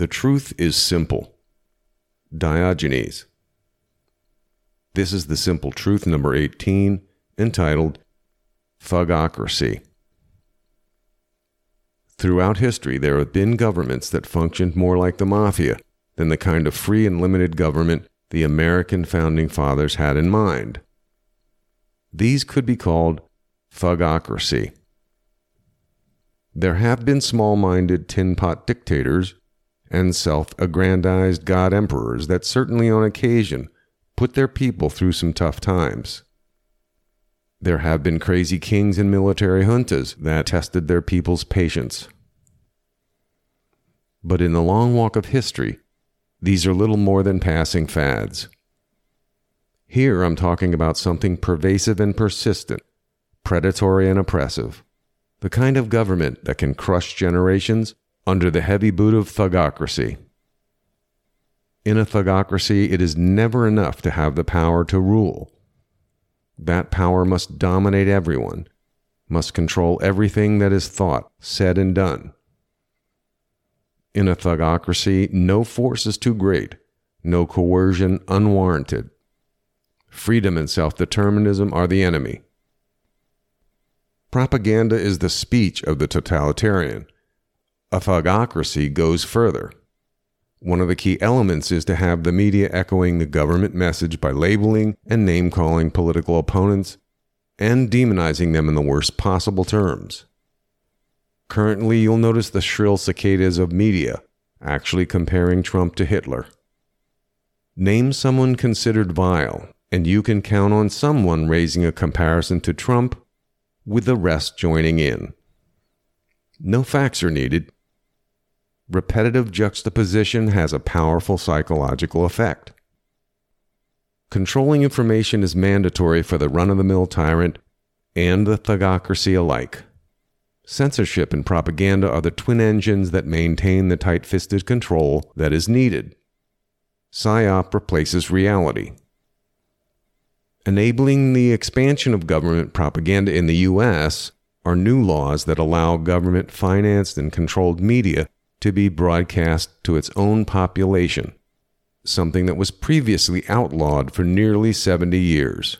The truth is simple. Diogenes. This is the simple truth number 18, entitled Thugocracy. Throughout history, there have been governments that functioned more like the mafia than the kind of free and limited government the American founding fathers had in mind. These could be called thugocracy. There have been small minded tin pot dictators and self aggrandized god emperors that certainly on occasion put their people through some tough times. There have been crazy kings and military juntas that tested their people's patience. But in the long walk of history, these are little more than passing fads. Here I'm talking about something pervasive and persistent, predatory and oppressive, the kind of government that can crush generations under the heavy boot of thugocracy. In a thugocracy, it is never enough to have the power to rule. That power must dominate everyone, must control everything that is thought, said, and done. In a thugocracy, no force is too great, no coercion unwarranted. Freedom and self determinism are the enemy. Propaganda is the speech of the totalitarian. A goes further. One of the key elements is to have the media echoing the government message by labeling and name calling political opponents and demonizing them in the worst possible terms. Currently, you'll notice the shrill cicadas of media actually comparing Trump to Hitler. Name someone considered vile, and you can count on someone raising a comparison to Trump with the rest joining in. No facts are needed. Repetitive juxtaposition has a powerful psychological effect. Controlling information is mandatory for the run of the mill tyrant and the thugocracy alike. Censorship and propaganda are the twin engines that maintain the tight fisted control that is needed. PSYOP replaces reality. Enabling the expansion of government propaganda in the U.S. are new laws that allow government financed and controlled media to be broadcast to its own population, something that was previously outlawed for nearly 70 years.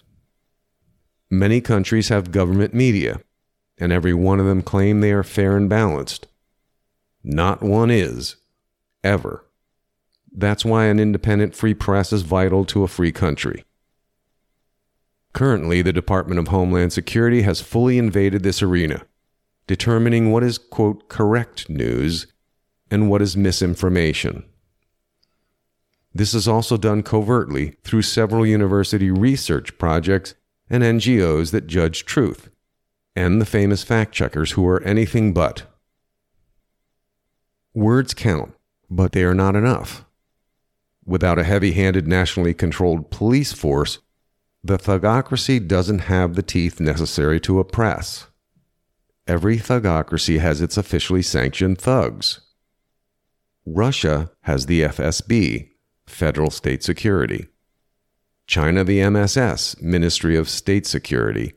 Many countries have government media, and every one of them claim they are fair and balanced. Not one is, ever. That's why an independent free press is vital to a free country. Currently, the Department of Homeland Security has fully invaded this arena, determining what is, quote, correct news and what is misinformation. This is also done covertly through several university research projects and NGOs that judge truth, and the famous fact checkers who are anything but. Words count, but they are not enough. Without a heavy handed nationally controlled police force, the thugocracy doesn't have the teeth necessary to oppress. Every thugocracy has its officially sanctioned thugs. Russia has the FSB, Federal State Security. China, the MSS, Ministry of State Security.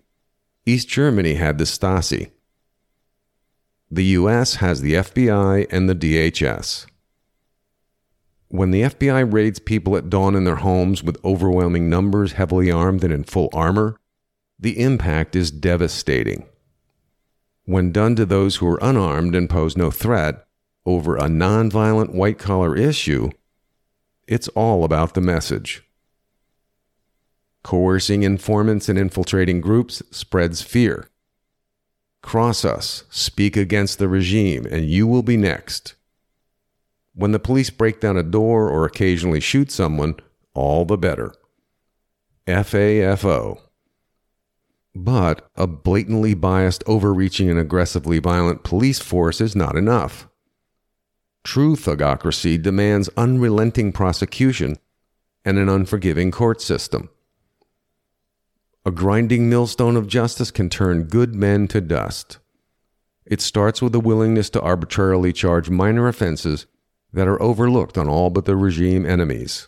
East Germany had the Stasi. The US has the FBI and the DHS. When the FBI raids people at dawn in their homes with overwhelming numbers, heavily armed and in full armor, the impact is devastating. When done to those who are unarmed and pose no threat over a nonviolent white collar issue, it's all about the message. Coercing informants and infiltrating groups spreads fear. Cross us, speak against the regime, and you will be next. When the police break down a door or occasionally shoot someone, all the better. FAFO. But a blatantly biased, overreaching, and aggressively violent police force is not enough. True thugocracy demands unrelenting prosecution and an unforgiving court system. A grinding millstone of justice can turn good men to dust. It starts with a willingness to arbitrarily charge minor offenses that are overlooked on all but the regime enemies.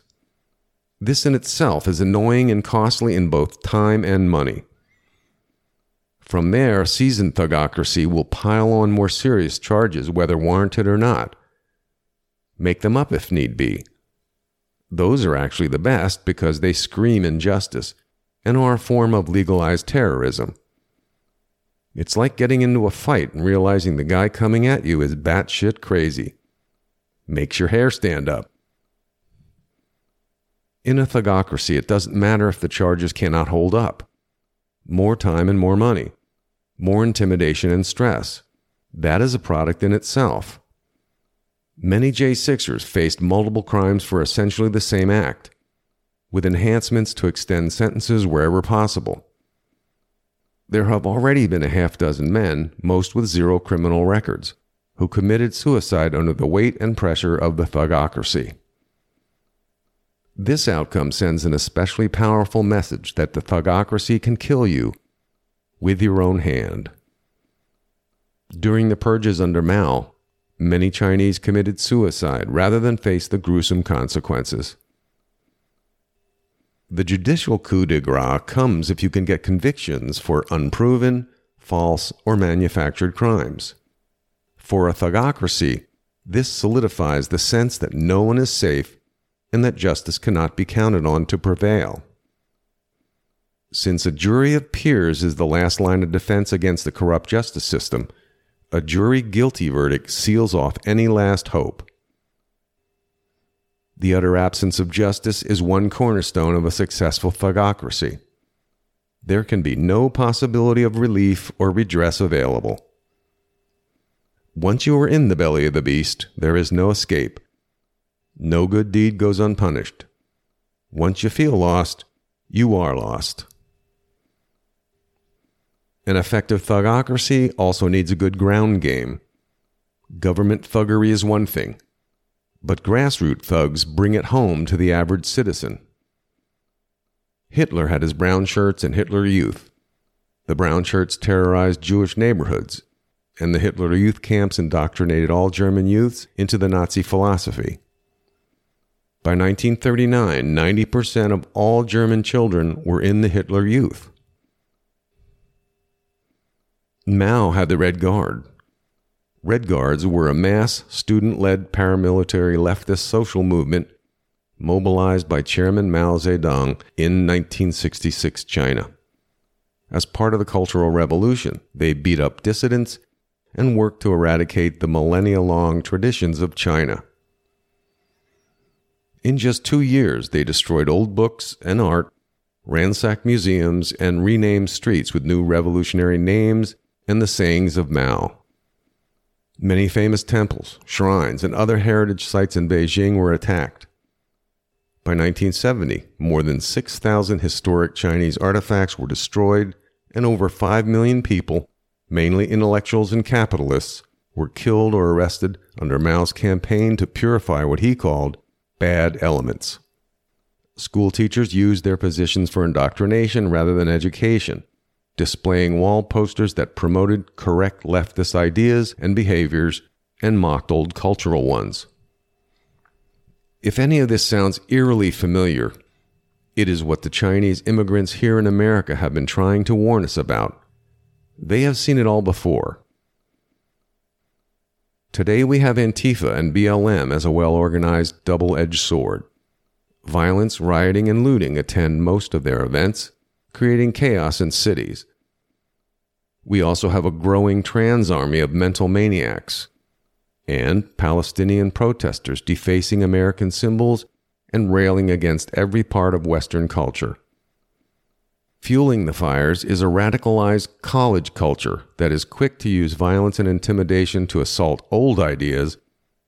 This in itself is annoying and costly in both time and money. From there, seasoned thugocracy will pile on more serious charges, whether warranted or not. Make them up if need be. Those are actually the best because they scream injustice and are a form of legalized terrorism. It's like getting into a fight and realizing the guy coming at you is batshit crazy. Makes your hair stand up. In a thugocracy, it doesn't matter if the charges cannot hold up. More time and more money. More intimidation and stress. That is a product in itself. Many J6ers faced multiple crimes for essentially the same act, with enhancements to extend sentences wherever possible. There have already been a half dozen men, most with zero criminal records, who committed suicide under the weight and pressure of the thugocracy. This outcome sends an especially powerful message that the thugocracy can kill you with your own hand. During the purges under Mao, Many Chinese committed suicide rather than face the gruesome consequences. The judicial coup de grace comes if you can get convictions for unproven, false, or manufactured crimes. For a thugocracy, this solidifies the sense that no one is safe and that justice cannot be counted on to prevail. Since a jury of peers is the last line of defense against the corrupt justice system, a jury guilty verdict seals off any last hope. The utter absence of justice is one cornerstone of a successful thugocracy. There can be no possibility of relief or redress available. Once you are in the belly of the beast, there is no escape. No good deed goes unpunished. Once you feel lost, you are lost. An effective thugocracy also needs a good ground game. Government thuggery is one thing, but grassroots thugs bring it home to the average citizen. Hitler had his brown shirts and Hitler Youth. The brown shirts terrorized Jewish neighborhoods, and the Hitler Youth camps indoctrinated all German youths into the Nazi philosophy. By 1939, 90% of all German children were in the Hitler Youth. Mao had the Red Guard. Red Guards were a mass, student led paramilitary leftist social movement mobilized by Chairman Mao Zedong in 1966 China. As part of the Cultural Revolution, they beat up dissidents and worked to eradicate the millennia long traditions of China. In just two years, they destroyed old books and art, ransacked museums, and renamed streets with new revolutionary names and the sayings of Mao. Many famous temples, shrines, and other heritage sites in Beijing were attacked. By 1970, more than 6,000 historic Chinese artifacts were destroyed, and over 5 million people, mainly intellectuals and capitalists, were killed or arrested under Mao's campaign to purify what he called bad elements. School teachers used their positions for indoctrination rather than education displaying wall posters that promoted correct leftist ideas and behaviors and mocked old cultural ones. If any of this sounds eerily familiar, it is what the Chinese immigrants here in America have been trying to warn us about. They have seen it all before. Today we have Antifa and BLM as a well organized double edged sword. Violence, rioting, and looting attend most of their events, creating chaos in cities. We also have a growing trans army of mental maniacs and Palestinian protesters defacing American symbols and railing against every part of Western culture. Fueling the fires is a radicalized college culture that is quick to use violence and intimidation to assault old ideas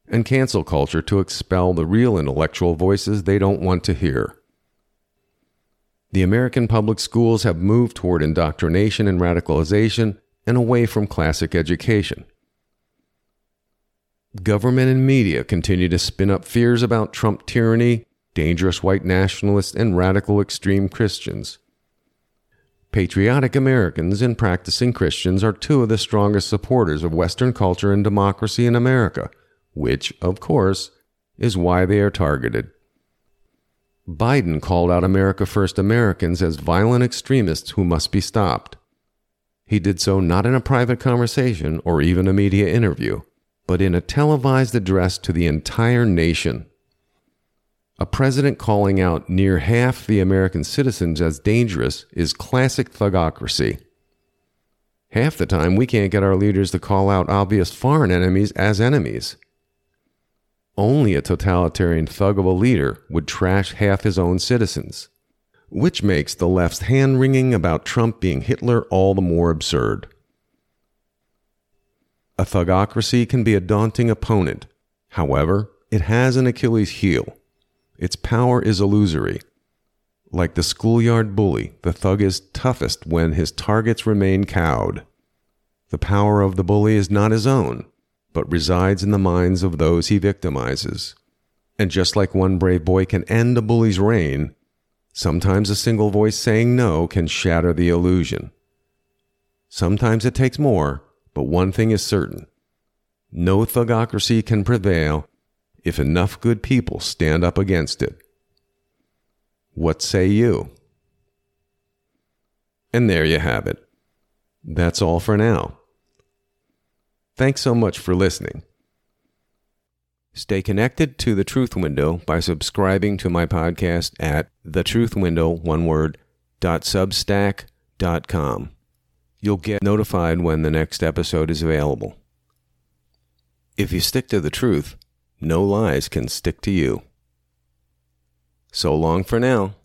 and cancel culture to expel the real intellectual voices they don't want to hear. The American public schools have moved toward indoctrination and radicalization and away from classic education. Government and media continue to spin up fears about Trump tyranny, dangerous white nationalists, and radical extreme Christians. Patriotic Americans and practicing Christians are two of the strongest supporters of Western culture and democracy in America, which, of course, is why they are targeted. Biden called out America First Americans as violent extremists who must be stopped. He did so not in a private conversation or even a media interview, but in a televised address to the entire nation. A president calling out near half the American citizens as dangerous is classic thugocracy. Half the time, we can't get our leaders to call out obvious foreign enemies as enemies. Only a totalitarian thug of a leader would trash half his own citizens, which makes the left's hand wringing about Trump being Hitler all the more absurd. A thugocracy can be a daunting opponent. However, it has an Achilles heel. Its power is illusory. Like the schoolyard bully, the thug is toughest when his targets remain cowed. The power of the bully is not his own, but resides in the minds of those he victimizes. And just like one brave boy can end a bully's reign, sometimes a single voice saying no can shatter the illusion. Sometimes it takes more, but one thing is certain no thugocracy can prevail if enough good people stand up against it. What say you? And there you have it. That's all for now. Thanks so much for listening. Stay connected to The Truth Window by subscribing to my podcast at thetruthwindow, one word, dot substack dot com. You'll get notified when the next episode is available. If you stick to the truth, no lies can stick to you. So long for now.